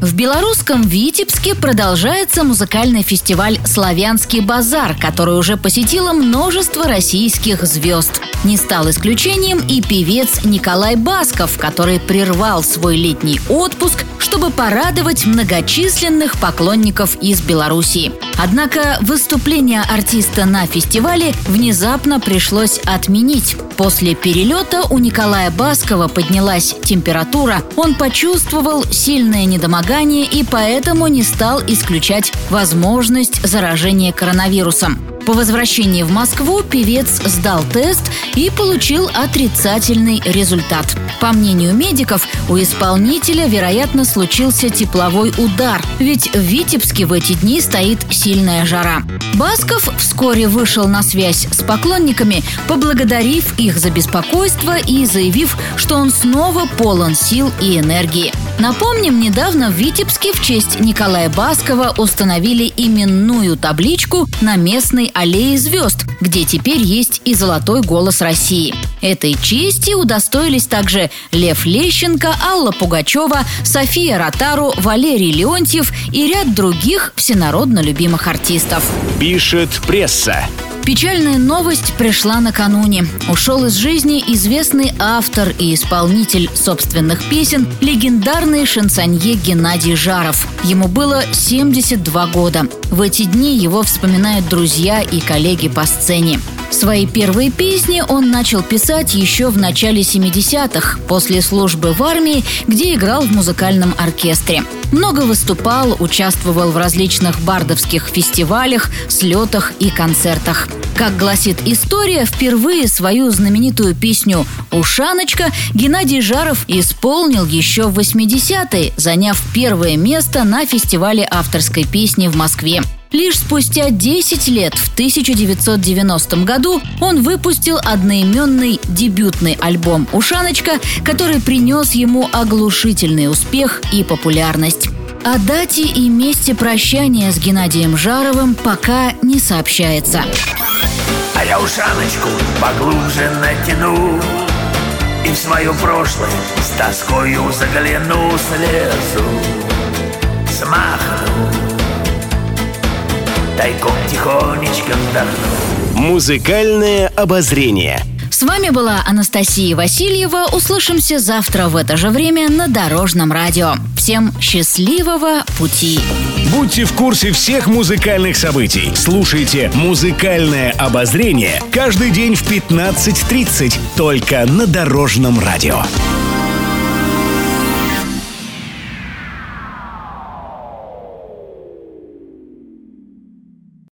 В белорусском Витебске продолжается музыкальный фестиваль «Славянский базар», который уже посетило множество российских звезд. Не стал исключением и певец Николай Басков, который прервал свой летний отпуск, чтобы порадовать многочисленных поклонников из Белоруссии. Однако выступление артиста на фестивале внезапно пришлось отменить. После перелета у Николая Баскова поднялась температура, он почувствовал сильное недомогание и поэтому не стал исключать возможность заражения коронавирусом. По возвращении в Москву певец сдал тест и получил отрицательный результат. По мнению медиков, у исполнителя, вероятно, случился тепловой удар, ведь в Витебске в эти дни стоит сильная жара. Басков вскоре вышел на связь с поклонниками, поблагодарив их за беспокойство и заявив, что он снова полон сил и энергии. Напомним, недавно в Витебске в честь Николая Баскова установили именную табличку на местной аллее звезд, где теперь есть и золотой голос России. Этой чести удостоились также Лев Лещенко, Алла Пугачева, София Ротару, Валерий Леонтьев и ряд других всенародно любимых артистов. Пишет пресса. Печальная новость пришла накануне. Ушел из жизни известный автор и исполнитель собственных песен, легендарный шансонье Геннадий Жаров. Ему было 72 года. В эти дни его вспоминают друзья и коллеги по сцене. Свои первые песни он начал писать еще в начале 70-х, после службы в армии, где играл в музыкальном оркестре. Много выступал, участвовал в различных бардовских фестивалях, слетах и концертах. Как гласит история, впервые свою знаменитую песню «Ушаночка» Геннадий Жаров исполнил еще в 80-е, заняв первое место на фестивале авторской песни в Москве. Лишь спустя 10 лет, в 1990 году, он выпустил одноименный дебютный альбом «Ушаночка», который принес ему оглушительный успех и популярность. О дате и месте прощания с Геннадием Жаровым пока не сообщается. А я ушаночку поглубже натяну И в свое прошлое с тоскою загляну слезу Смахну Тайком тихонечко вдохну Музыкальное обозрение. С вами была Анастасия Васильева. Услышимся завтра в это же время на Дорожном радио. Всем счастливого пути! Будьте в курсе всех музыкальных событий. Слушайте «Музыкальное обозрение» каждый день в 15.30 только на Дорожном радио.